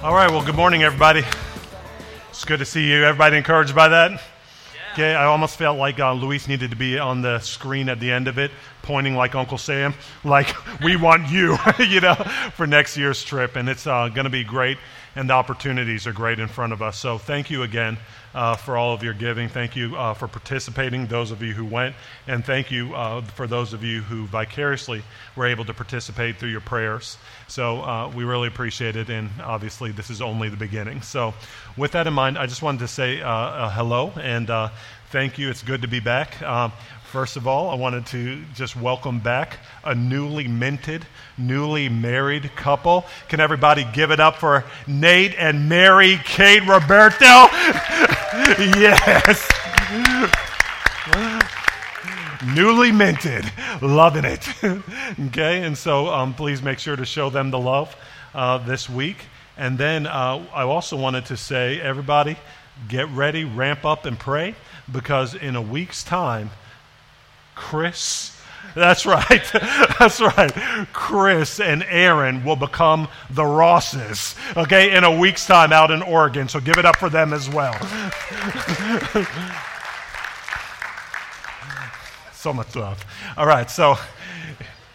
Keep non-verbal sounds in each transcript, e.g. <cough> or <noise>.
All right, well, good morning, everybody. It's good to see you. Everybody encouraged by that? Okay, I almost felt like uh, Luis needed to be on the screen at the end of it, pointing like Uncle Sam, like, we want you, <laughs> you know, for next year's trip. And it's uh, going to be great, and the opportunities are great in front of us. So thank you again uh, for all of your giving. Thank you uh, for participating, those of you who went, and thank you uh, for those of you who vicariously were able to participate through your prayers. So uh, we really appreciate it, and obviously this is only the beginning. So with that in mind, I just wanted to say uh, hello and uh, thank you. It's good to be back. Um, First of all, I wanted to just welcome back a newly minted, newly married couple. Can everybody give it up for Nate and Mary Kate Roberto? <laughs> yes. newly minted. Loving it. <laughs> okay, and so um, please make sure to show them the love uh, this week. And then uh, I also wanted to say, everybody, get ready, ramp up, and pray because in a week's time, Chris. That's right. <laughs> That's right. Chris and Aaron will become the Rosses, okay, in a week's time out in Oregon. So give it up for them as well. <laughs> so much love. All right, so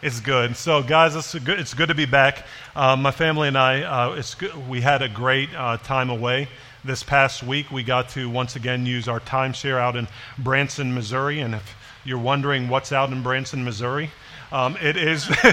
it's good. So, guys, it's good, it's good to be back. Uh, my family and I, uh, it's good, we had a great uh, time away this past week. We got to once again use our timeshare out in Branson, Missouri. And if you're wondering what's out in Branson, Missouri, um, it is <laughs>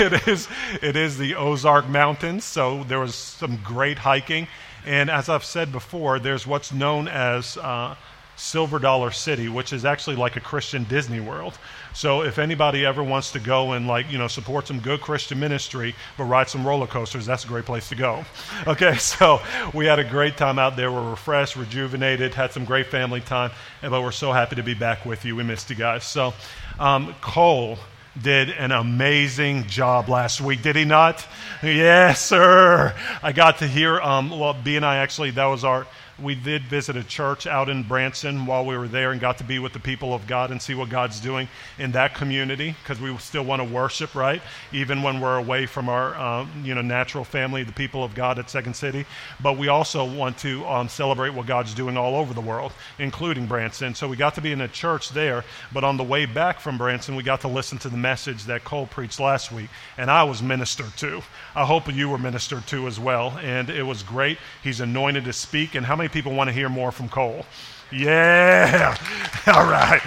it is it is the Ozark Mountains. So there was some great hiking, and as I've said before, there's what's known as uh, Silver Dollar City, which is actually like a Christian Disney World. So if anybody ever wants to go and like you know support some good Christian ministry, but ride some roller coasters, that's a great place to go. <laughs> Okay, so we had a great time out there. We're refreshed, rejuvenated, had some great family time, but we're so happy to be back with you. We missed you guys. So um, Cole did an amazing job last week, did he not? Yes, sir. I got to hear. Um, well, B and I actually that was our we did visit a church out in Branson while we were there and got to be with the people of God and see what God's doing in that community because we still want to worship, right? Even when we're away from our, um, you know, natural family, the people of God at Second City. But we also want to um, celebrate what God's doing all over the world, including Branson. So we got to be in a church there. But on the way back from Branson, we got to listen to the message that Cole preached last week, and I was ministered to. I hope you were ministered to as well, and it was great. He's anointed to speak, and how many many people want to hear more from Cole? Yeah. <laughs> All right.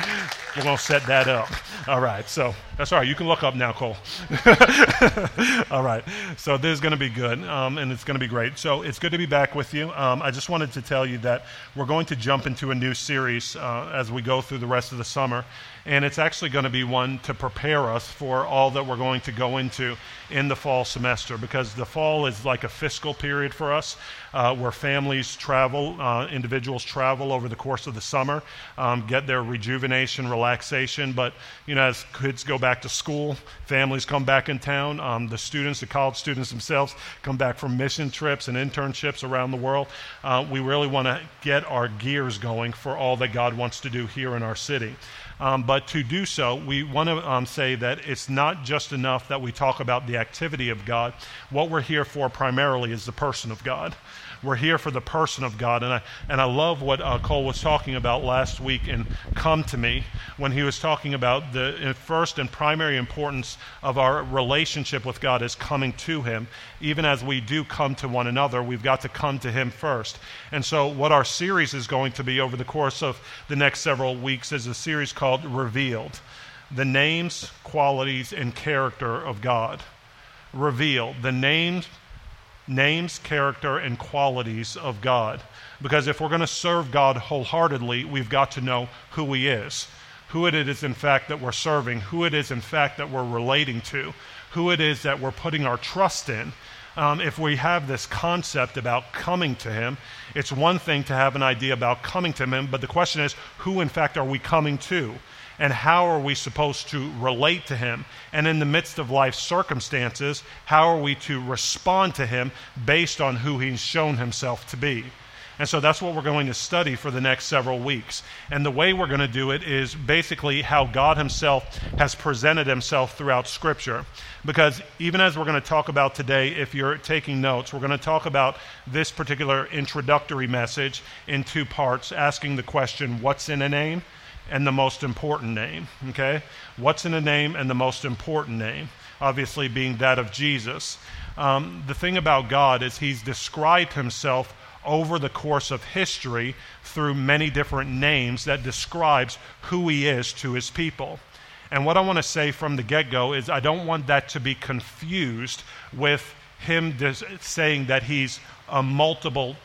We're going to set that up. All right. So that's all right. You can look up now, Cole. <laughs> all right. So this is going to be good, um, and it's going to be great. So it's good to be back with you. Um, I just wanted to tell you that we're going to jump into a new series uh, as we go through the rest of the summer and it's actually going to be one to prepare us for all that we're going to go into in the fall semester because the fall is like a fiscal period for us uh, where families travel, uh, individuals travel over the course of the summer, um, get their rejuvenation, relaxation. But, you know, as kids go back to school, families come back in town, um, the students, the college students themselves come back from mission trips and internships around the world. Uh, we really want to get our gears going for all that God wants to do here in our city. Um, but to do so, we want to um, say that it's not just enough that we talk about the activity of God. What we're here for primarily is the person of God. We're here for the person of God. And I, and I love what uh, Cole was talking about last week in Come to Me when he was talking about the first and primary importance of our relationship with God is coming to Him. Even as we do come to one another, we've got to come to Him first. And so, what our series is going to be over the course of the next several weeks is a series called Revealed the names, qualities, and character of God. Revealed the names, names, character, and qualities of God. Because if we're going to serve God wholeheartedly, we've got to know who He is, who it is, in fact, that we're serving, who it is, in fact, that we're relating to, who it is that we're putting our trust in. Um, if we have this concept about coming to Him, it's one thing to have an idea about coming to Him, but the question is, who, in fact, are we coming to? And how are we supposed to relate to him? And in the midst of life's circumstances, how are we to respond to him based on who he's shown himself to be? And so that's what we're going to study for the next several weeks. And the way we're going to do it is basically how God Himself has presented Himself throughout Scripture. Because even as we're going to talk about today, if you're taking notes, we're going to talk about this particular introductory message in two parts, asking the question, What's in a name? And the most important name. Okay? What's in a name and the most important name? Obviously, being that of Jesus. Um, the thing about God is He's described Himself over the course of history through many different names that describes who he is to his people. And what I want to say from the get go is I don't want that to be confused with him saying that he's a multiple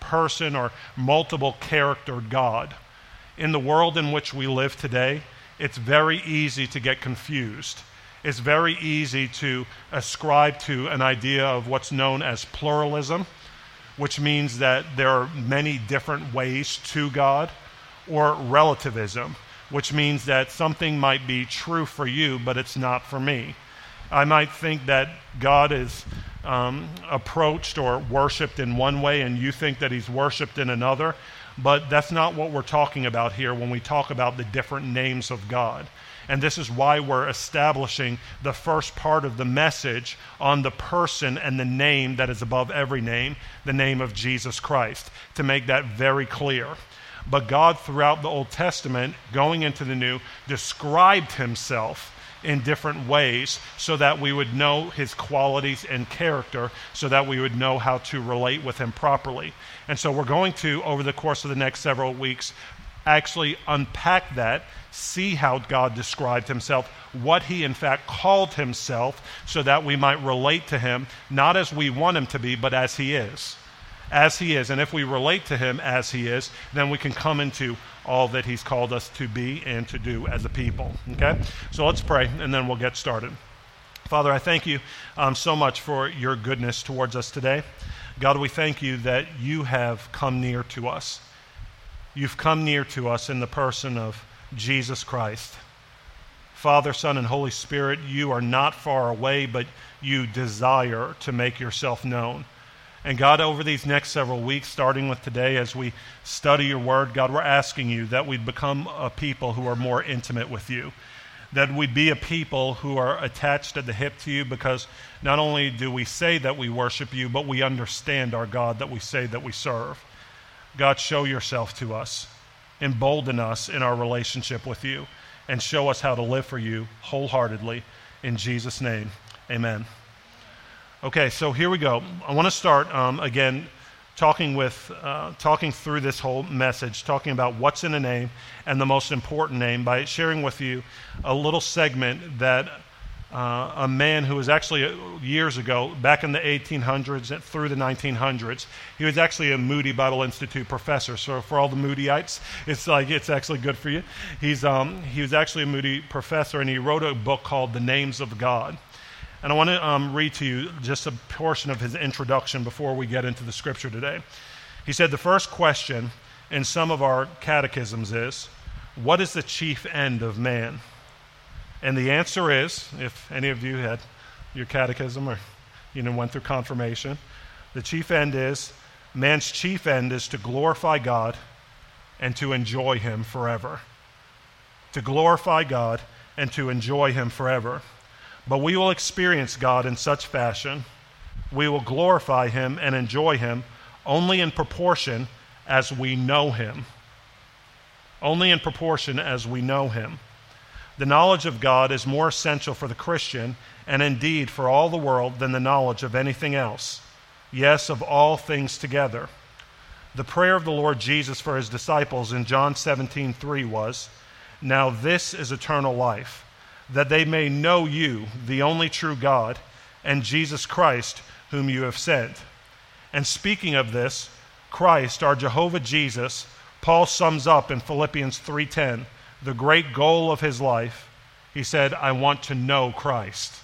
person or multiple character God. In the world in which we live today, it's very easy to get confused. It's very easy to ascribe to an idea of what's known as pluralism which means that there are many different ways to God, or relativism, which means that something might be true for you, but it's not for me. I might think that God is um, approached or worshiped in one way, and you think that he's worshiped in another, but that's not what we're talking about here when we talk about the different names of God. And this is why we're establishing the first part of the message on the person and the name that is above every name, the name of Jesus Christ, to make that very clear. But God, throughout the Old Testament, going into the New, described himself in different ways so that we would know his qualities and character, so that we would know how to relate with him properly. And so we're going to, over the course of the next several weeks, actually unpack that see how God described himself, what he in fact called himself, so that we might relate to him, not as we want him to be, but as he is. As he is. And if we relate to him as he is, then we can come into all that he's called us to be and to do as a people. Okay? So let's pray, and then we'll get started. Father, I thank you um, so much for your goodness towards us today. God, we thank you that you have come near to us. You've come near to us in the person of Jesus Christ. Father, Son, and Holy Spirit, you are not far away, but you desire to make yourself known. And God, over these next several weeks, starting with today, as we study your word, God, we're asking you that we'd become a people who are more intimate with you. That we'd be a people who are attached at the hip to you because not only do we say that we worship you, but we understand our God that we say that we serve. God, show yourself to us embolden us in our relationship with you and show us how to live for you wholeheartedly. In Jesus' name, amen. Okay, so here we go. I want to start um, again talking with uh, talking through this whole message, talking about what's in a name and the most important name by sharing with you a little segment that uh, a man who was actually uh, years ago, back in the 1800s through the 1900s, he was actually a Moody Bible Institute professor. So for all the Moodyites, it's like it's actually good for you. He's um, he was actually a Moody professor, and he wrote a book called The Names of God. And I want to um, read to you just a portion of his introduction before we get into the scripture today. He said the first question in some of our catechisms is, "What is the chief end of man?" And the answer is if any of you had your catechism or you know, went through confirmation, the chief end is man's chief end is to glorify God and to enjoy Him forever. To glorify God and to enjoy Him forever. But we will experience God in such fashion, we will glorify Him and enjoy Him only in proportion as we know Him. Only in proportion as we know Him. The knowledge of God is more essential for the Christian and indeed for all the world than the knowledge of anything else. Yes, of all things together. The prayer of the Lord Jesus for his disciples in John 17, 3 was, Now this is eternal life, that they may know you, the only true God, and Jesus Christ, whom you have sent. And speaking of this, Christ, our Jehovah Jesus, Paul sums up in Philippians 3:10 the great goal of his life, he said, I want to know Christ.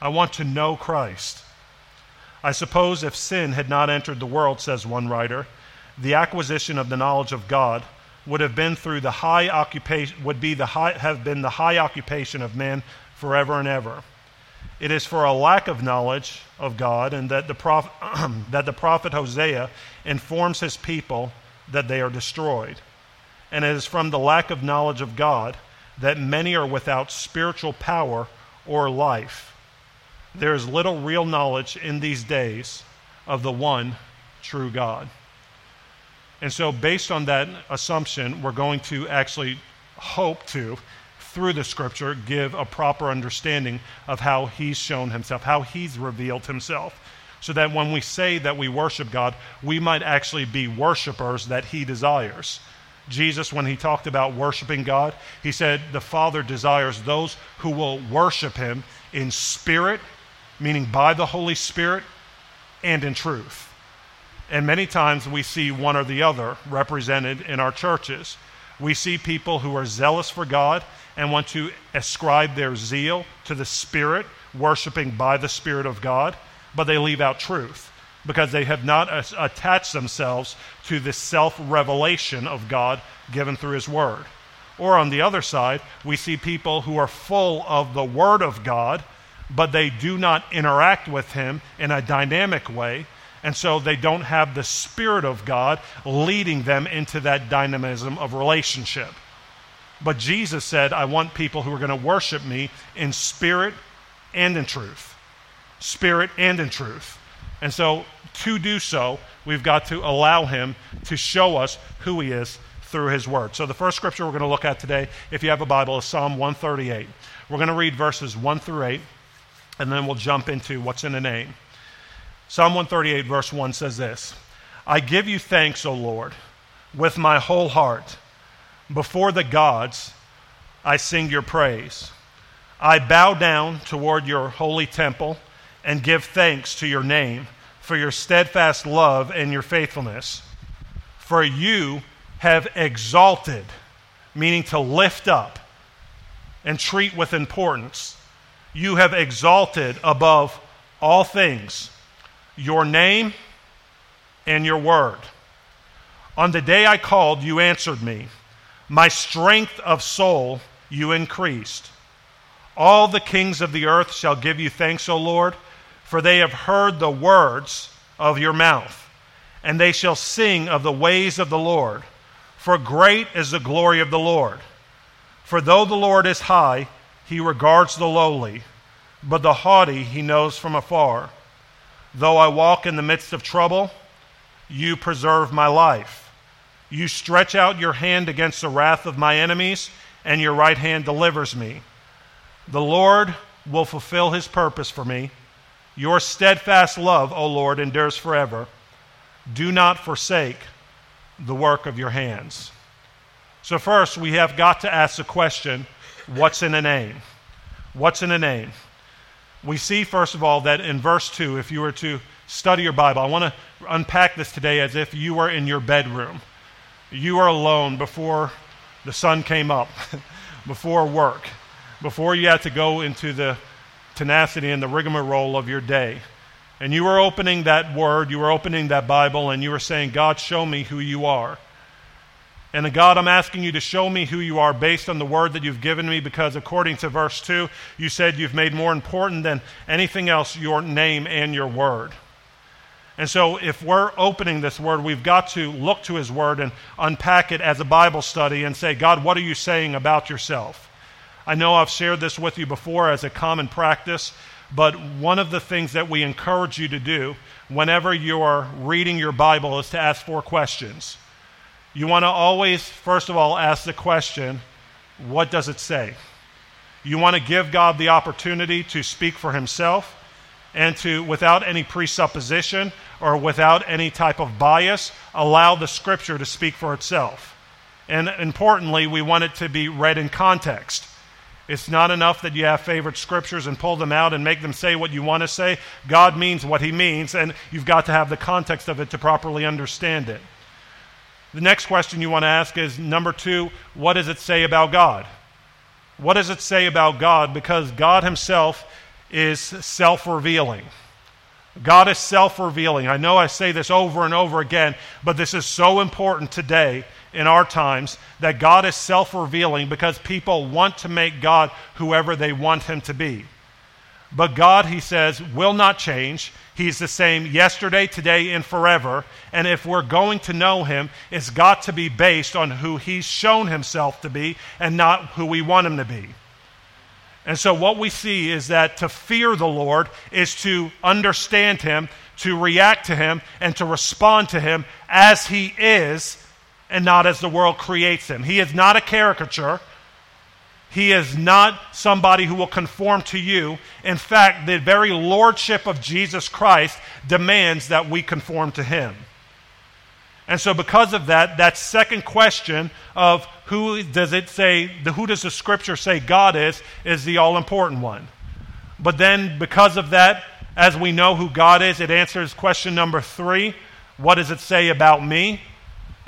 I want to know Christ. I suppose if sin had not entered the world, says one writer, the acquisition of the knowledge of God would have been through the high occupation would be the high, have been the high occupation of men forever and ever. it is for a lack of knowledge of God, and that the, prophet, <clears throat> that the prophet Hosea informs his people that they are destroyed. And it is from the lack of knowledge of God that many are without spiritual power or life. There is little real knowledge in these days of the one true God. And so, based on that assumption, we're going to actually hope to, through the scripture, give a proper understanding of how he's shown himself, how he's revealed himself. So that when we say that we worship God, we might actually be worshipers that he desires. Jesus, when he talked about worshiping God, he said the Father desires those who will worship him in spirit, meaning by the Holy Spirit, and in truth. And many times we see one or the other represented in our churches. We see people who are zealous for God and want to ascribe their zeal to the Spirit, worshiping by the Spirit of God, but they leave out truth because they have not attached themselves to the self revelation of God given through His Word. Or on the other side, we see people who are full of the Word of God, but they do not interact with Him in a dynamic way. And so they don't have the Spirit of God leading them into that dynamism of relationship. But Jesus said, I want people who are going to worship me in spirit and in truth. Spirit and in truth. And so, to do so, we've got to allow Him to show us who He is through His Word. So, the first scripture we're going to look at today, if you have a Bible, is Psalm 138. We're going to read verses 1 through 8, and then we'll jump into what's in the name. Psalm 138, verse 1 says this I give you thanks, O Lord, with my whole heart. Before the gods, I sing your praise. I bow down toward your holy temple and give thanks to your name for your steadfast love and your faithfulness. For you have exalted, meaning to lift up and treat with importance. You have exalted above all things your name and your word. On the day I called, you answered me. My strength of soul you increased. All the kings of the earth shall give you thanks, O Lord for they have heard the words of your mouth, and they shall sing of the ways of the Lord. For great is the glory of the Lord. For though the Lord is high, he regards the lowly, but the haughty he knows from afar. Though I walk in the midst of trouble, you preserve my life. You stretch out your hand against the wrath of my enemies, and your right hand delivers me. The Lord will fulfill his purpose for me. Your steadfast love, O Lord, endures forever. Do not forsake the work of your hands. So, first, we have got to ask the question what's in a name? What's in a name? We see, first of all, that in verse 2, if you were to study your Bible, I want to unpack this today as if you were in your bedroom. You are alone before the sun came up, <laughs> before work, before you had to go into the tenacity and the rigmarole of your day. And you were opening that word, you were opening that Bible, and you were saying, God, show me who you are. And God, I'm asking you to show me who you are based on the word that you've given me, because according to verse 2, you said you've made more important than anything else your name and your word. And so, if we're opening this word, we've got to look to his word and unpack it as a Bible study and say, God, what are you saying about yourself? I know I've shared this with you before as a common practice, but one of the things that we encourage you to do whenever you're reading your Bible is to ask four questions. You want to always, first of all, ask the question, what does it say? You want to give God the opportunity to speak for himself and to, without any presupposition or without any type of bias, allow the scripture to speak for itself. And importantly, we want it to be read in context. It's not enough that you have favorite scriptures and pull them out and make them say what you want to say. God means what he means, and you've got to have the context of it to properly understand it. The next question you want to ask is number two, what does it say about God? What does it say about God? Because God Himself is self revealing. God is self revealing. I know I say this over and over again, but this is so important today in our times that God is self revealing because people want to make God whoever they want him to be. But God, he says, will not change. He's the same yesterday, today, and forever. And if we're going to know him, it's got to be based on who he's shown himself to be and not who we want him to be. And so, what we see is that to fear the Lord is to understand him, to react to him, and to respond to him as he is and not as the world creates him. He is not a caricature. He is not somebody who will conform to you. In fact, the very lordship of Jesus Christ demands that we conform to him. And so, because of that, that second question of who does it say, who does the scripture say God is, is the all important one. But then, because of that, as we know who God is, it answers question number three what does it say about me?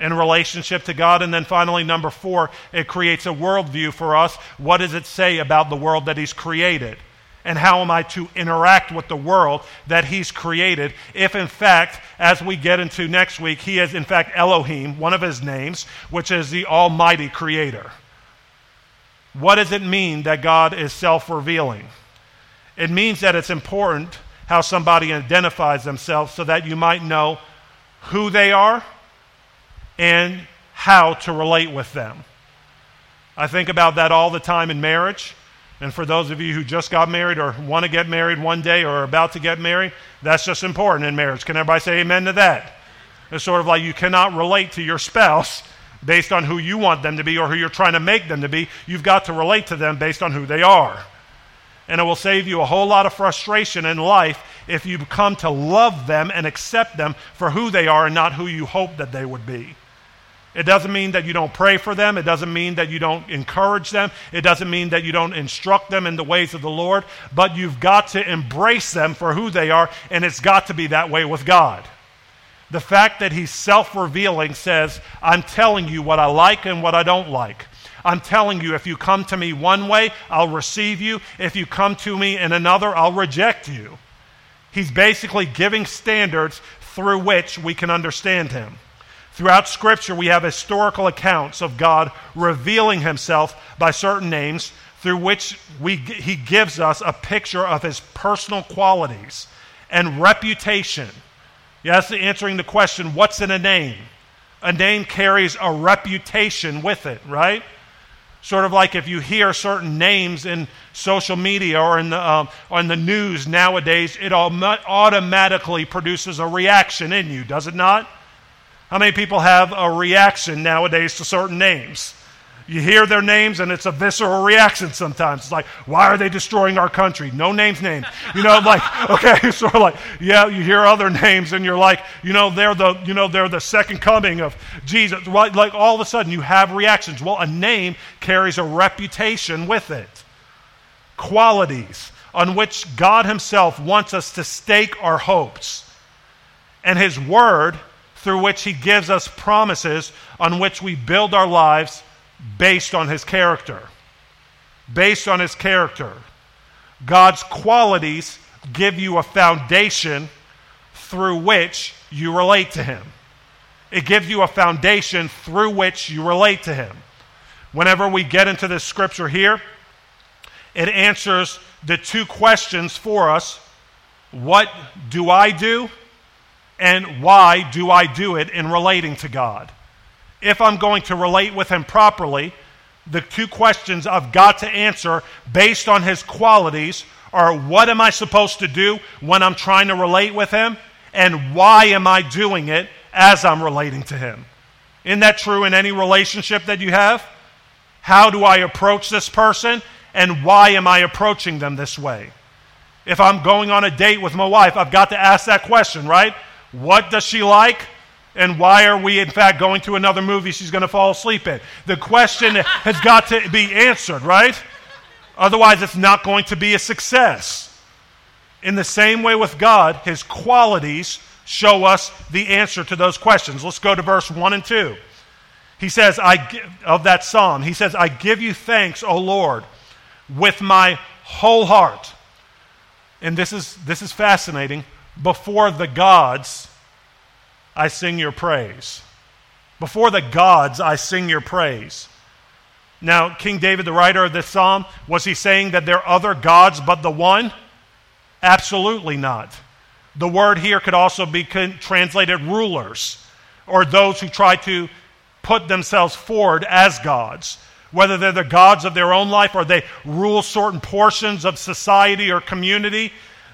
In relationship to God. And then finally, number four, it creates a worldview for us. What does it say about the world that He's created? And how am I to interact with the world that He's created if, in fact, as we get into next week, He is, in fact, Elohim, one of His names, which is the Almighty Creator? What does it mean that God is self revealing? It means that it's important how somebody identifies themselves so that you might know who they are and how to relate with them. I think about that all the time in marriage. And for those of you who just got married or want to get married one day or are about to get married, that's just important in marriage. Can everybody say amen to that? It's sort of like you cannot relate to your spouse based on who you want them to be or who you're trying to make them to be. You've got to relate to them based on who they are. And it will save you a whole lot of frustration in life if you come to love them and accept them for who they are and not who you hope that they would be. It doesn't mean that you don't pray for them. It doesn't mean that you don't encourage them. It doesn't mean that you don't instruct them in the ways of the Lord. But you've got to embrace them for who they are, and it's got to be that way with God. The fact that He's self revealing says, I'm telling you what I like and what I don't like. I'm telling you, if you come to me one way, I'll receive you. If you come to me in another, I'll reject you. He's basically giving standards through which we can understand Him. Throughout Scripture, we have historical accounts of God revealing himself by certain names through which we, he gives us a picture of his personal qualities and reputation. Yes, answering the question, what's in a name? A name carries a reputation with it, right? Sort of like if you hear certain names in social media or in the, um, or in the news nowadays, it automatically produces a reaction in you, does it not? How many people have a reaction nowadays to certain names? You hear their names and it's a visceral reaction sometimes. It's like, why are they destroying our country? No names named. You know, like, <laughs> okay, <laughs> sort of like, yeah, you hear other names and you're like, you know, they're the, you know, they're the second coming of Jesus. Right? Like all of a sudden you have reactions. Well, a name carries a reputation with it. Qualities on which God Himself wants us to stake our hopes. And His Word through which he gives us promises on which we build our lives based on his character. Based on his character. God's qualities give you a foundation through which you relate to him. It gives you a foundation through which you relate to him. Whenever we get into this scripture here, it answers the two questions for us What do I do? And why do I do it in relating to God? If I'm going to relate with Him properly, the two questions I've got to answer based on His qualities are what am I supposed to do when I'm trying to relate with Him? And why am I doing it as I'm relating to Him? Isn't that true in any relationship that you have? How do I approach this person? And why am I approaching them this way? If I'm going on a date with my wife, I've got to ask that question, right? What does she like? And why are we, in fact, going to another movie she's going to fall asleep in? The question has got to be answered, right? Otherwise, it's not going to be a success. In the same way with God, his qualities show us the answer to those questions. Let's go to verse 1 and 2. He says, I of that psalm, he says, I give you thanks, O Lord, with my whole heart. And this is, this is fascinating before the gods, I sing your praise. Before the gods, I sing your praise. Now, King David, the writer of this psalm, was he saying that there are other gods but the one? Absolutely not. The word here could also be translated rulers or those who try to put themselves forward as gods. Whether they're the gods of their own life or they rule certain portions of society or community,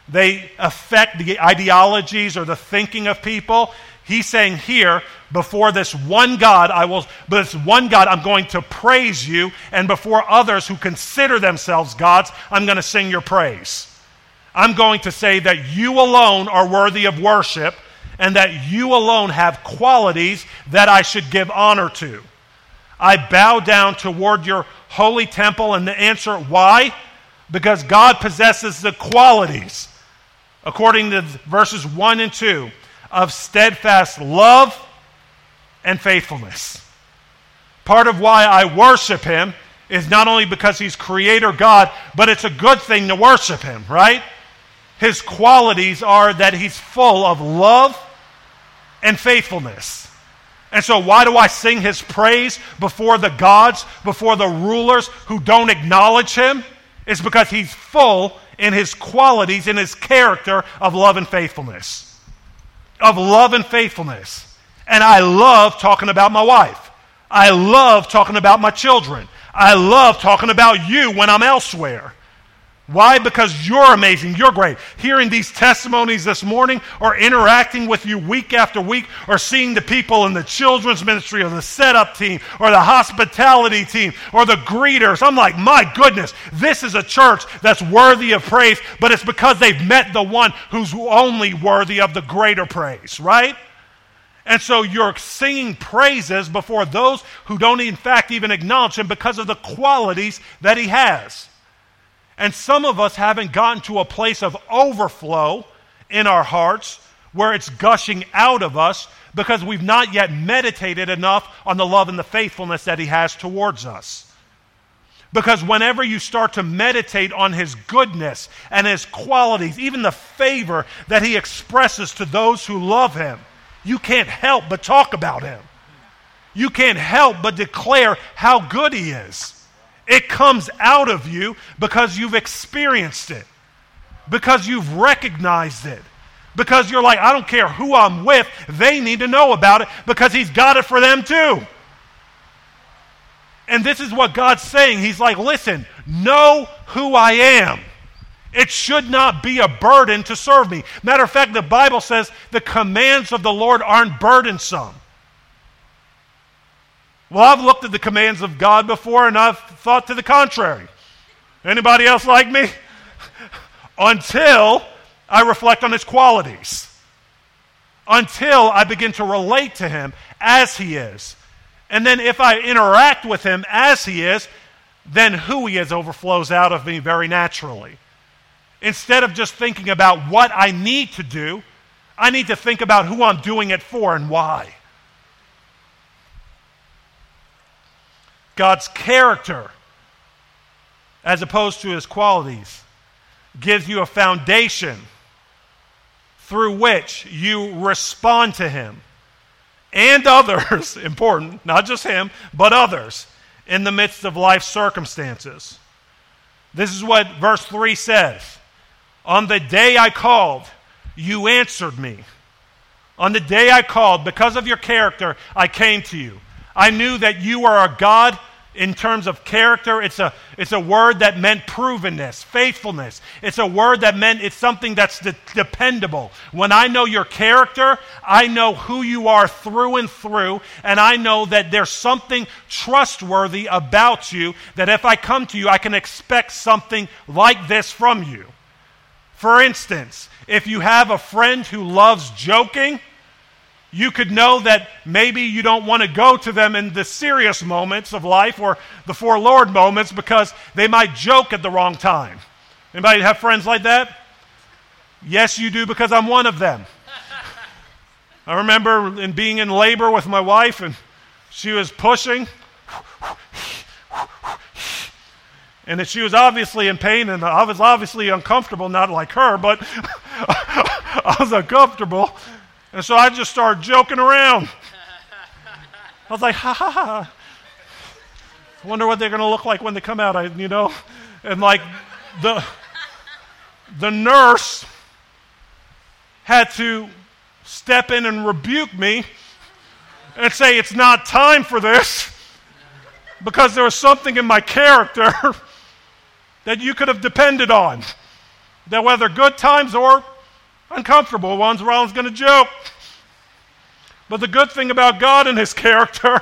they affect the ideologies or the thinking of people. He's saying here, before this one God, I will, but this one God, I'm going to praise you, and before others who consider themselves gods, I'm going to sing your praise. I'm going to say that you alone are worthy of worship, and that you alone have qualities that I should give honor to. I bow down toward your holy temple, and the answer, why? Because God possesses the qualities, according to verses 1 and 2 of steadfast love and faithfulness. Part of why I worship him is not only because he's creator God, but it's a good thing to worship him, right? His qualities are that he's full of love and faithfulness. And so, why do I sing his praise before the gods, before the rulers who don't acknowledge him? It's because he's full in his qualities, in his character of love and faithfulness of love and faithfulness. And I love talking about my wife. I love talking about my children. I love talking about you when I'm elsewhere. Why? Because you're amazing. You're great. Hearing these testimonies this morning or interacting with you week after week or seeing the people in the children's ministry or the setup team or the hospitality team or the greeters, I'm like, my goodness, this is a church that's worthy of praise, but it's because they've met the one who's only worthy of the greater praise, right? And so you're singing praises before those who don't, in fact, even acknowledge him because of the qualities that he has. And some of us haven't gotten to a place of overflow in our hearts where it's gushing out of us because we've not yet meditated enough on the love and the faithfulness that He has towards us. Because whenever you start to meditate on His goodness and His qualities, even the favor that He expresses to those who love Him, you can't help but talk about Him. You can't help but declare how good He is. It comes out of you because you've experienced it, because you've recognized it, because you're like, I don't care who I'm with, they need to know about it because He's got it for them too. And this is what God's saying. He's like, listen, know who I am. It should not be a burden to serve me. Matter of fact, the Bible says the commands of the Lord aren't burdensome. Well, I've looked at the commands of God before and I've thought to the contrary. Anybody else like me? Until I reflect on his qualities. Until I begin to relate to him as he is. And then if I interact with him as he is, then who he is overflows out of me very naturally. Instead of just thinking about what I need to do, I need to think about who I'm doing it for and why. God's character, as opposed to his qualities, gives you a foundation through which you respond to him and <laughs> others, important, not just him, but others in the midst of life circumstances. This is what verse 3 says On the day I called, you answered me. On the day I called, because of your character, I came to you. I knew that you are a God in terms of character. It's a, it's a word that meant provenness, faithfulness. It's a word that meant it's something that's de- dependable. When I know your character, I know who you are through and through, and I know that there's something trustworthy about you that if I come to you, I can expect something like this from you. For instance, if you have a friend who loves joking, you could know that maybe you don't want to go to them in the serious moments of life or the forlorn moments because they might joke at the wrong time. Anybody have friends like that? Yes, you do because I'm one of them. I remember in being in labor with my wife and she was pushing and that she was obviously in pain and I was obviously uncomfortable, not like her, but <laughs> I was uncomfortable. And so I just started joking around. I was like, ha ha ha. I wonder what they're going to look like when they come out, I, you know? And like the the nurse had to step in and rebuke me and say, It's not time for this because there was something in my character <laughs> that you could have depended on. That whether good times or uncomfortable ones, was going to joke. But the good thing about God and his character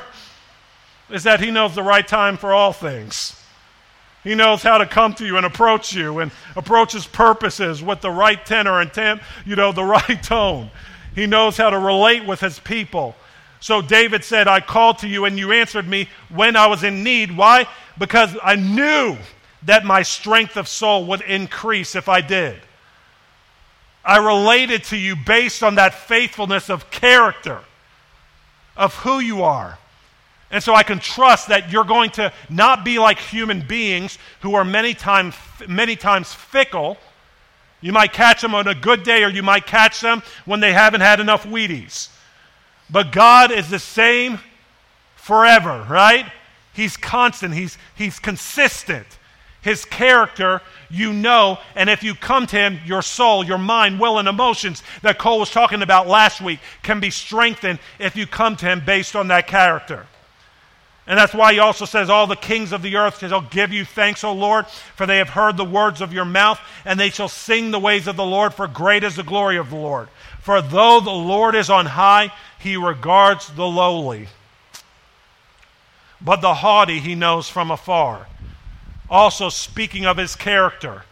is that he knows the right time for all things. He knows how to come to you and approach you and approach his purposes with the right tenor and temp, you know, the <laughs> right tone. He knows how to relate with his people. So David said, I called to you and you answered me when I was in need. Why? Because I knew that my strength of soul would increase if I did. I related to you based on that faithfulness of character, of who you are. And so I can trust that you're going to not be like human beings who are many times, many times fickle. You might catch them on a good day, or you might catch them when they haven't had enough Wheaties. But God is the same forever, right? He's constant, He's, he's consistent. His character, you know, and if you come to Him, your soul, your mind, will, and emotions that Cole was talking about last week can be strengthened if you come to Him based on that character. And that's why he also says, All the kings of the earth shall give you thanks, O Lord, for they have heard the words of your mouth, and they shall sing the ways of the Lord, for great is the glory of the Lord. For though the Lord is on high, he regards the lowly. But the haughty he knows from afar also speaking of his character.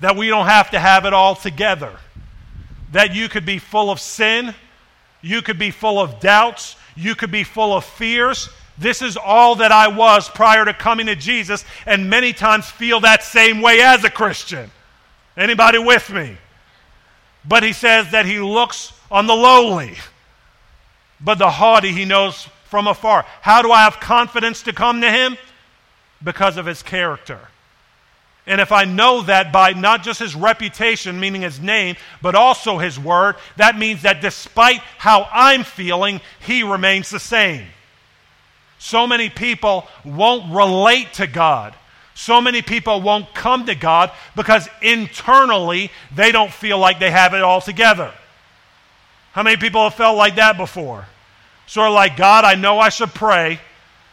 That we don't have to have it all together. That you could be full of sin, you could be full of doubts, you could be full of fears. This is all that I was prior to coming to Jesus, and many times feel that same way as a Christian. Anybody with me? But he says that he looks on the lowly, but the haughty he knows from afar. How do I have confidence to come to him? Because of his character. And if I know that by not just his reputation, meaning his name, but also his word, that means that despite how I'm feeling, he remains the same. So many people won't relate to God. So many people won't come to God because internally they don't feel like they have it all together. How many people have felt like that before? Sort of like, God, I know I should pray,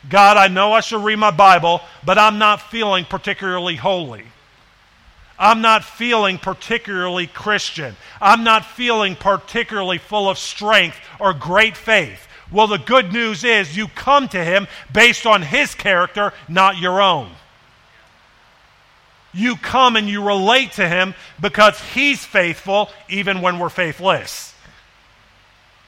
God, I know I should read my Bible, but I'm not feeling particularly holy. I'm not feeling particularly Christian. I'm not feeling particularly full of strength or great faith. Well, the good news is you come to Him based on His character, not your own. You come and you relate to Him because He's faithful even when we're faithless.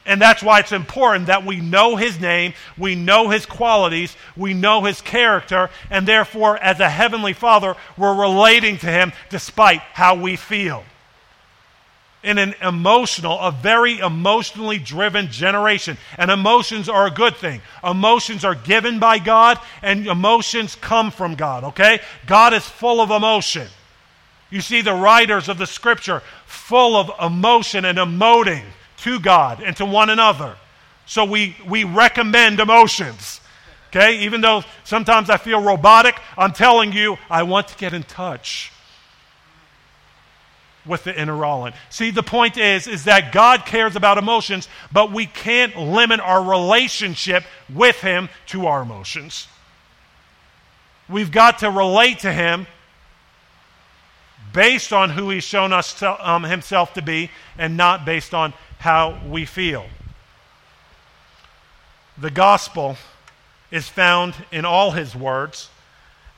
And that's why it's important that we know his name, we know his qualities, we know his character, and therefore, as a heavenly father, we're relating to him despite how we feel. In an emotional, a very emotionally driven generation, and emotions are a good thing. Emotions are given by God, and emotions come from God, okay? God is full of emotion. You see the writers of the scripture full of emotion and emoting to God and to one another. So we, we recommend emotions. Okay? Even though sometimes I feel robotic, I'm telling you, I want to get in touch with the inner Roland. See, the point is, is that God cares about emotions, but we can't limit our relationship with Him to our emotions. We've got to relate to Him based on who He's shown us to, um, Himself to be, and not based on how we feel. The gospel is found in all his words.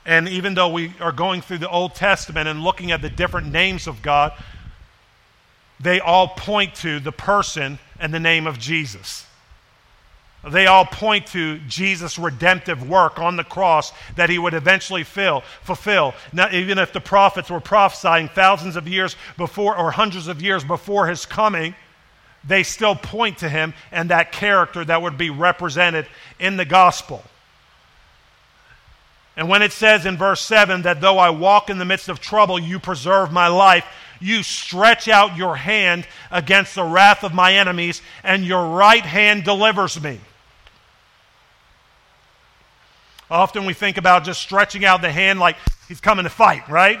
And even though we are going through the Old Testament and looking at the different names of God, they all point to the person and the name of Jesus. They all point to Jesus' redemptive work on the cross that he would eventually fill, fulfill. Now, even if the prophets were prophesying thousands of years before or hundreds of years before his coming, they still point to him and that character that would be represented in the gospel. And when it says in verse 7 that though I walk in the midst of trouble, you preserve my life, you stretch out your hand against the wrath of my enemies, and your right hand delivers me. Often we think about just stretching out the hand like he's coming to fight, right?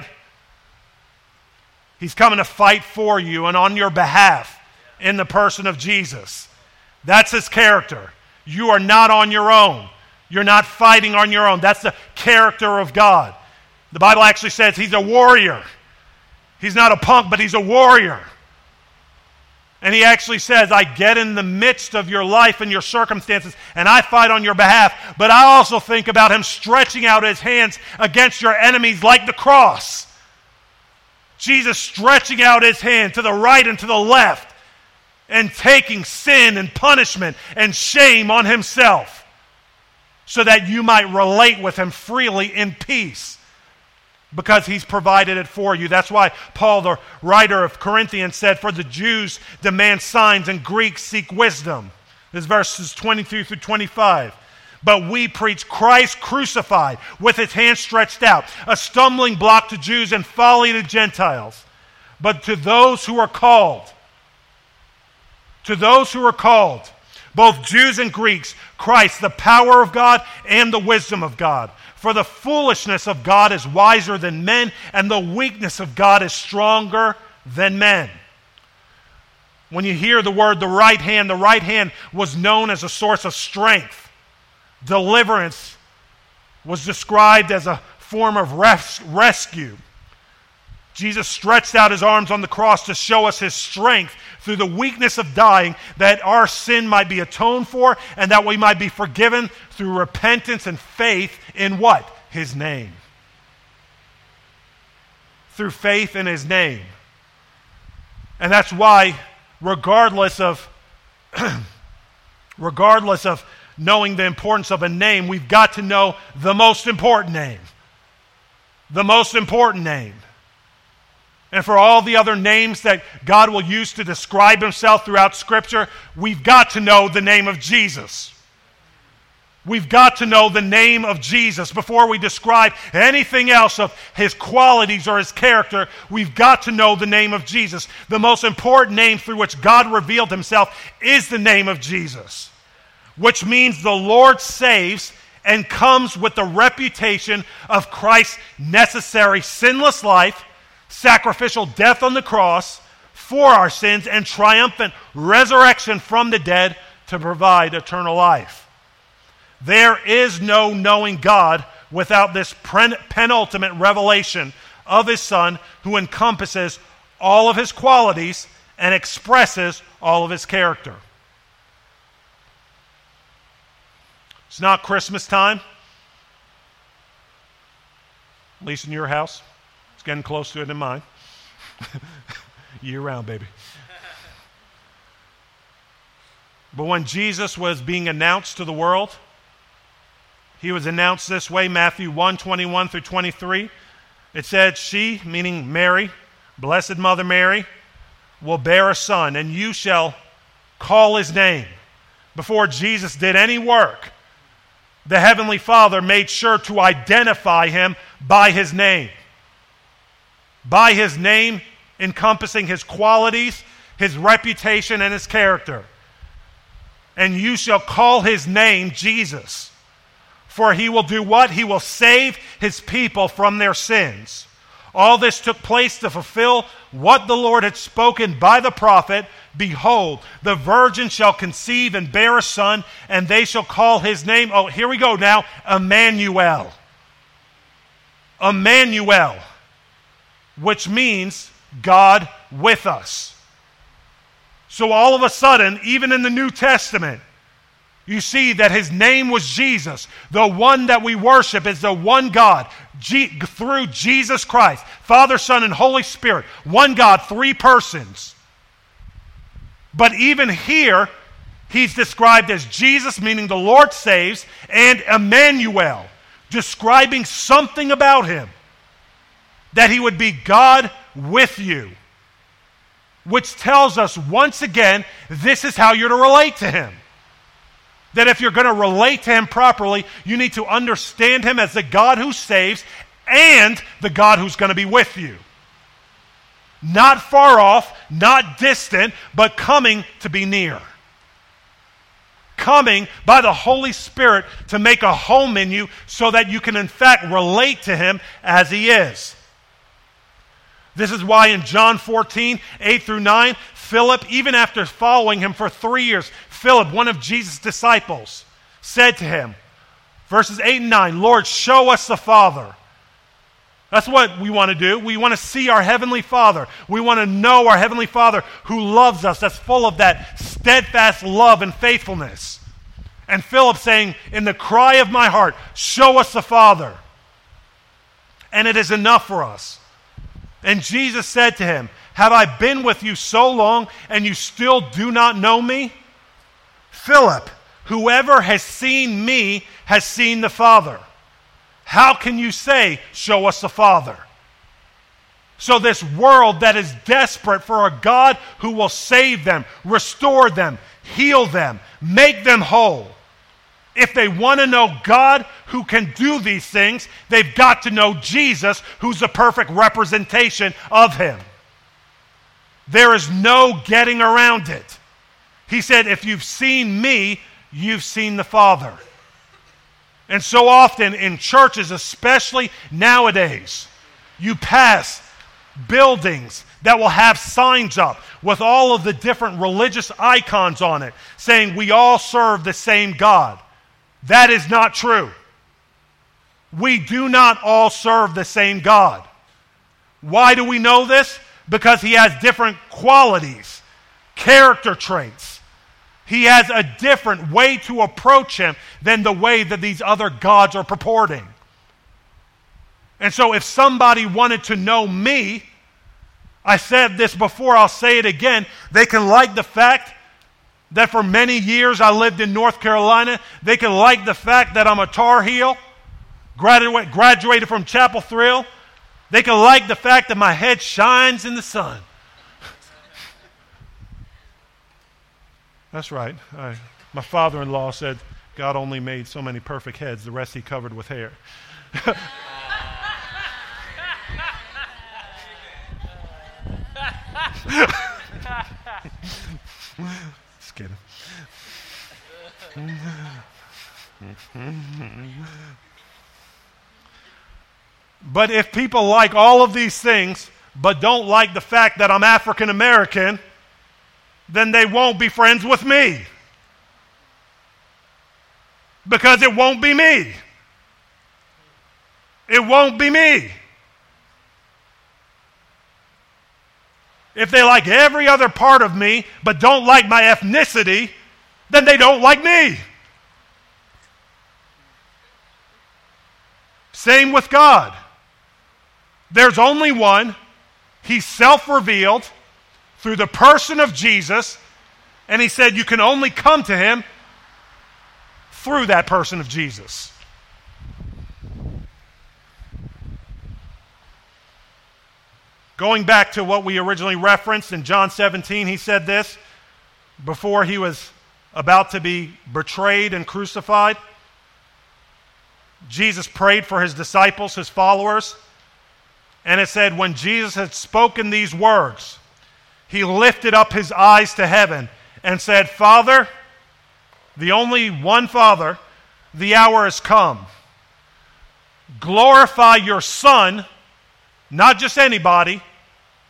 He's coming to fight for you and on your behalf in the person of Jesus. That's his character. You are not on your own. You're not fighting on your own. That's the character of God. The Bible actually says he's a warrior. He's not a punk, but he's a warrior. And he actually says, I get in the midst of your life and your circumstances, and I fight on your behalf. But I also think about him stretching out his hands against your enemies like the cross. Jesus stretching out his hand to the right and to the left and taking sin and punishment and shame on himself so that you might relate with him freely in peace because he's provided it for you. That's why Paul, the writer of Corinthians, said, For the Jews demand signs and Greeks seek wisdom. This verses 23 through 25. But we preach Christ crucified with his hands stretched out, a stumbling block to Jews and folly to Gentiles. But to those who are called, to those who are called, both Jews and Greeks, Christ, the power of God and the wisdom of God. For the foolishness of God is wiser than men, and the weakness of God is stronger than men. When you hear the word the right hand, the right hand was known as a source of strength. Deliverance was described as a form of res- rescue. Jesus stretched out his arms on the cross to show us his strength through the weakness of dying, that our sin might be atoned for and that we might be forgiven through repentance and faith in what? His name. Through faith in his name. And that's why, regardless of <clears throat> regardless of knowing the importance of a name, we've got to know the most important name. The most important name and for all the other names that God will use to describe himself throughout Scripture, we've got to know the name of Jesus. We've got to know the name of Jesus before we describe anything else of his qualities or his character. We've got to know the name of Jesus. The most important name through which God revealed himself is the name of Jesus, which means the Lord saves and comes with the reputation of Christ's necessary sinless life sacrificial death on the cross for our sins and triumphant resurrection from the dead to provide eternal life. There is no knowing God without this penultimate revelation of His Son who encompasses all of His qualities and expresses all of His character. It's not Christmas time, at least in your house. It's getting close to it in mine. <laughs> Year round, baby. But when Jesus was being announced to the world, he was announced this way Matthew 1 21 through 23. It said, She, meaning Mary, Blessed Mother Mary, will bear a son, and you shall call his name. Before Jesus did any work, the Heavenly Father made sure to identify him by his name by his name, encompassing his qualities, his reputation, and his character. And you shall call his name Jesus. For he will do what? He will save his people from their sins. All this took place to fulfill what the Lord had spoken by the prophet Behold, the virgin shall conceive and bear a son, and they shall call his name. Oh, here we go now Emmanuel. Emmanuel which means God with us. So all of a sudden, even in the New Testament, you see that his name was Jesus. The one that we worship is the one God G- through Jesus Christ, Father, Son, and Holy Spirit. One God, three persons. But even here, he's described as Jesus, meaning the Lord saves, and Emmanuel, describing something about him that he would be God with you. Which tells us once again, this is how you're to relate to him. That if you're going to relate to him properly, you need to understand him as the God who saves and the God who's going to be with you. Not far off, not distant, but coming to be near. Coming by the Holy Spirit to make a home in you so that you can, in fact, relate to him as he is. This is why in John 14, 8 through 9, Philip, even after following him for three years, Philip, one of Jesus' disciples, said to him, verses 8 and 9, Lord, show us the Father. That's what we want to do. We want to see our Heavenly Father. We want to know our Heavenly Father who loves us, that's full of that steadfast love and faithfulness. And Philip saying, In the cry of my heart, show us the Father. And it is enough for us. And Jesus said to him, Have I been with you so long and you still do not know me? Philip, whoever has seen me has seen the Father. How can you say, Show us the Father? So, this world that is desperate for a God who will save them, restore them, heal them, make them whole. If they want to know God who can do these things, they've got to know Jesus, who's the perfect representation of Him. There is no getting around it. He said, If you've seen me, you've seen the Father. And so often in churches, especially nowadays, you pass buildings that will have signs up with all of the different religious icons on it saying we all serve the same God. That is not true. We do not all serve the same God. Why do we know this? Because he has different qualities, character traits. He has a different way to approach him than the way that these other gods are purporting. And so, if somebody wanted to know me, I said this before, I'll say it again. They can like the fact that for many years I lived in North Carolina. They can like the fact that I'm a Tar Heel, graduate, graduated from Chapel Hill. They can like the fact that my head shines in the sun. That's right. I, my father in law said God only made so many perfect heads, the rest he covered with hair. <laughs> Just kidding. but if people like all of these things, but don't like the fact that I'm African American, then they won't be friends with me. Because it won't be me. It won't be me. If they like every other part of me but don't like my ethnicity, then they don't like me. Same with God. There's only one. He's self revealed through the person of Jesus, and he said you can only come to him through that person of Jesus. Going back to what we originally referenced in John 17, he said this before he was about to be betrayed and crucified. Jesus prayed for his disciples, his followers, and it said, When Jesus had spoken these words, he lifted up his eyes to heaven and said, Father, the only one Father, the hour has come. Glorify your Son, not just anybody,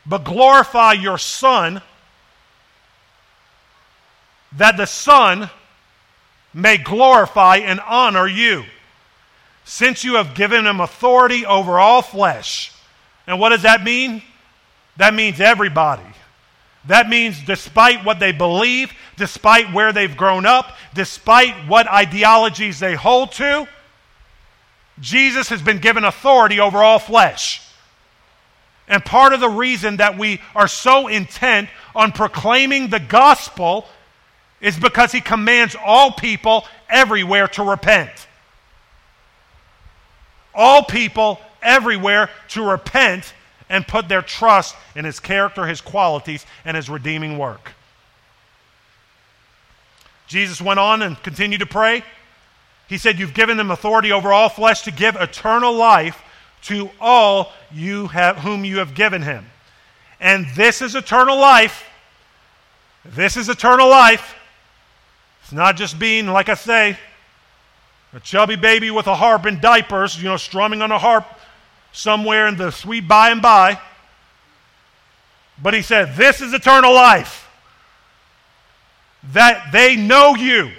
but glorify your Son, that the Son may glorify and honor you, since you have given him authority over all flesh. And what does that mean? That means everybody. That means despite what they believe, despite where they've grown up, despite what ideologies they hold to, Jesus has been given authority over all flesh. And part of the reason that we are so intent on proclaiming the gospel is because he commands all people everywhere to repent. All people everywhere to repent and put their trust in his character, his qualities, and his redeeming work. Jesus went on and continued to pray. He said, You've given them authority over all flesh to give eternal life to all you have, whom you have given him. And this is eternal life. This is eternal life. It's not just being, like I say, a chubby baby with a harp and diapers, you know, strumming on a harp somewhere in the sweet by and by. But he said, This is eternal life, that they know you.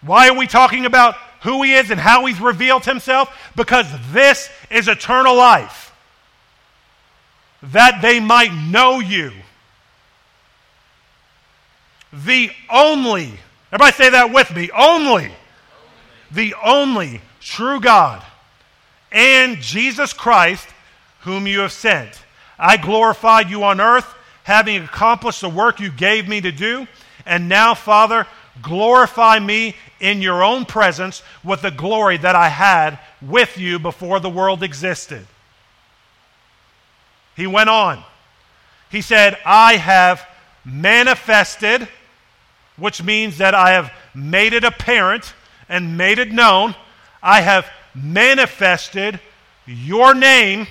Why are we talking about who he is and how he's revealed himself? Because this is eternal life, that they might know you. The only, everybody say that with me, only, the only true God and Jesus Christ, whom you have sent. I glorified you on earth, having accomplished the work you gave me to do. And now, Father, glorify me in your own presence with the glory that I had with you before the world existed. He went on. He said, I have manifested, which means that I have made it apparent and made it known. I have manifested your name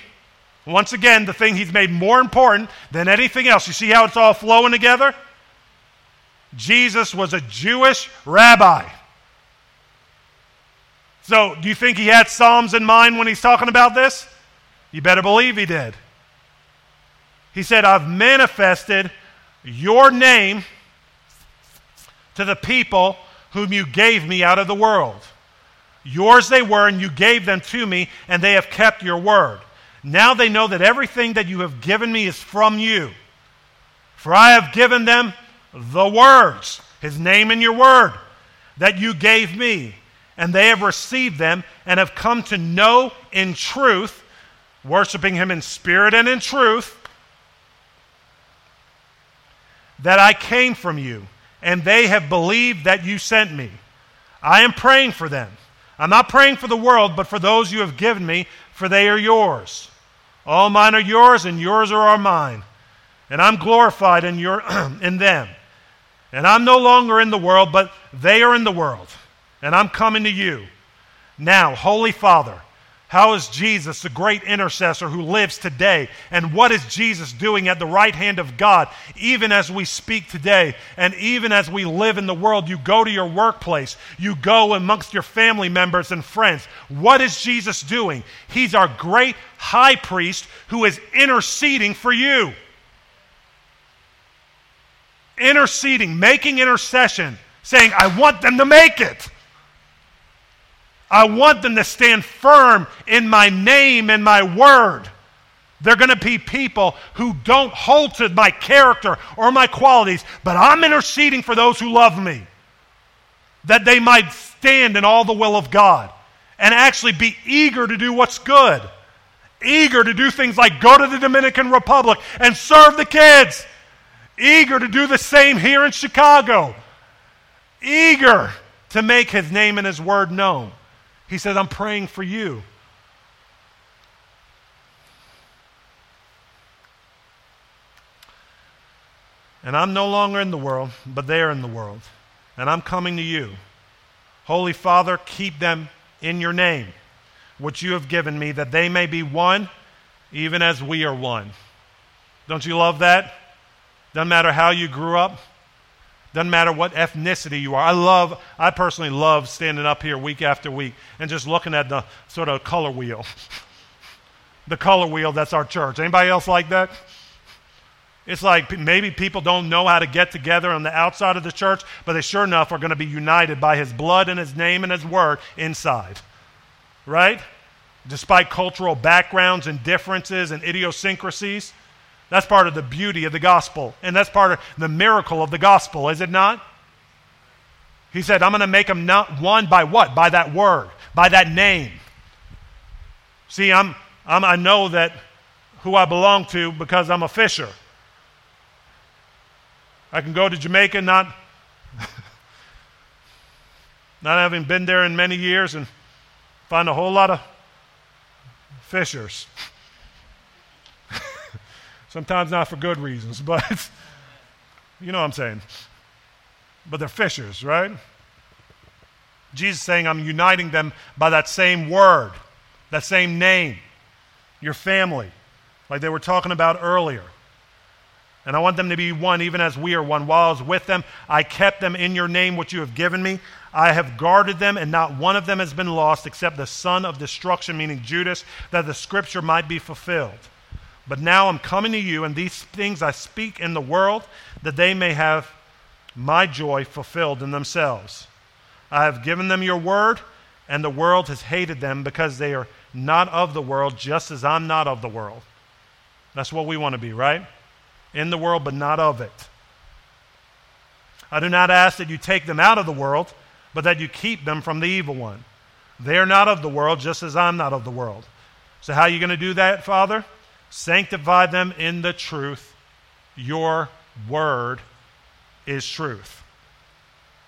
once again, the thing he's made more important than anything else. You see how it's all flowing together? Jesus was a Jewish rabbi. So, do you think he had Psalms in mind when he's talking about this? You better believe he did. He said, I've manifested your name to the people whom you gave me out of the world. Yours they were, and you gave them to me, and they have kept your word. Now they know that everything that you have given me is from you. For I have given them the words, his name and your word, that you gave me. And they have received them and have come to know in truth, worshiping him in spirit and in truth, that I came from you, and they have believed that you sent me. I am praying for them. I'm not praying for the world, but for those you have given me, for they are yours. All mine are yours, and yours are all mine. And I'm glorified in, your, <clears throat> in them. And I'm no longer in the world, but they are in the world. And I'm coming to you. Now, Holy Father, how is Jesus, the great intercessor who lives today? And what is Jesus doing at the right hand of God, even as we speak today? And even as we live in the world, you go to your workplace, you go amongst your family members and friends. What is Jesus doing? He's our great high priest who is interceding for you. Interceding, making intercession, saying, I want them to make it. I want them to stand firm in my name and my word. They're going to be people who don't hold to my character or my qualities, but I'm interceding for those who love me, that they might stand in all the will of God and actually be eager to do what's good, eager to do things like go to the Dominican Republic and serve the kids, eager to do the same here in Chicago, eager to make his name and his word known. He says, I'm praying for you. And I'm no longer in the world, but they are in the world. And I'm coming to you. Holy Father, keep them in your name, which you have given me, that they may be one, even as we are one. Don't you love that? Doesn't matter how you grew up. Doesn't matter what ethnicity you are. I love, I personally love standing up here week after week and just looking at the sort of color wheel. <laughs> the color wheel that's our church. Anybody else like that? It's like maybe people don't know how to get together on the outside of the church, but they sure enough are going to be united by his blood and his name and his word inside. Right? Despite cultural backgrounds and differences and idiosyncrasies. That's part of the beauty of the gospel. And that's part of the miracle of the gospel, is it not? He said, I'm going to make them not one by what? By that word, by that name. See, I'm, I'm, I know that who I belong to because I'm a fisher. I can go to Jamaica not, <laughs> not having been there in many years and find a whole lot of fishers. Sometimes not for good reasons, <laughs> but you know what I'm saying. But they're fishers, right? Jesus saying, I'm uniting them by that same word, that same name, your family, like they were talking about earlier. And I want them to be one, even as we are one. While I was with them, I kept them in your name, which you have given me. I have guarded them, and not one of them has been lost except the son of destruction, meaning Judas, that the scripture might be fulfilled. But now I'm coming to you, and these things I speak in the world, that they may have my joy fulfilled in themselves. I have given them your word, and the world has hated them because they are not of the world, just as I'm not of the world. That's what we want to be, right? In the world, but not of it. I do not ask that you take them out of the world, but that you keep them from the evil one. They are not of the world, just as I'm not of the world. So, how are you going to do that, Father? Sanctify them in the truth. Your word is truth.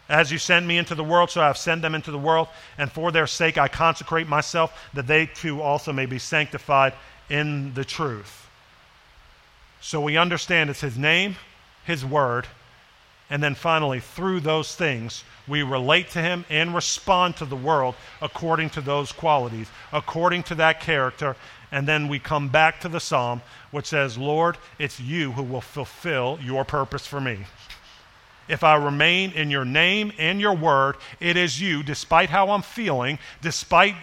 As you sent me into the world, so I have sent them into the world, and for their sake I consecrate myself, that they too also may be sanctified in the truth. So we understand it's His name, His word, and then finally, through those things, we relate to Him and respond to the world according to those qualities, according to that character. And then we come back to the psalm, which says, Lord, it's you who will fulfill your purpose for me. If I remain in your name and your word, it is you, despite how I'm feeling, despite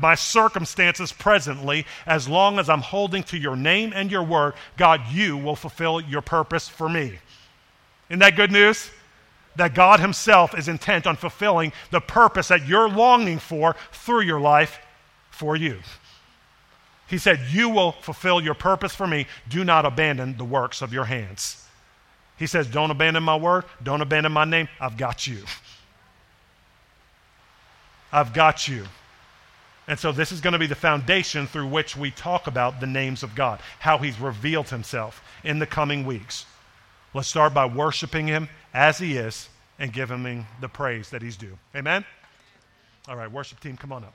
my circumstances presently, as long as I'm holding to your name and your word, God, you will fulfill your purpose for me. Isn't that good news? That God Himself is intent on fulfilling the purpose that you're longing for through your life for you. He said, You will fulfill your purpose for me. Do not abandon the works of your hands. He says, Don't abandon my word. Don't abandon my name. I've got you. I've got you. And so, this is going to be the foundation through which we talk about the names of God, how He's revealed Himself in the coming weeks. Let's start by worshiping Him as He is and giving Him the praise that He's due. Amen? All right, worship team, come on up.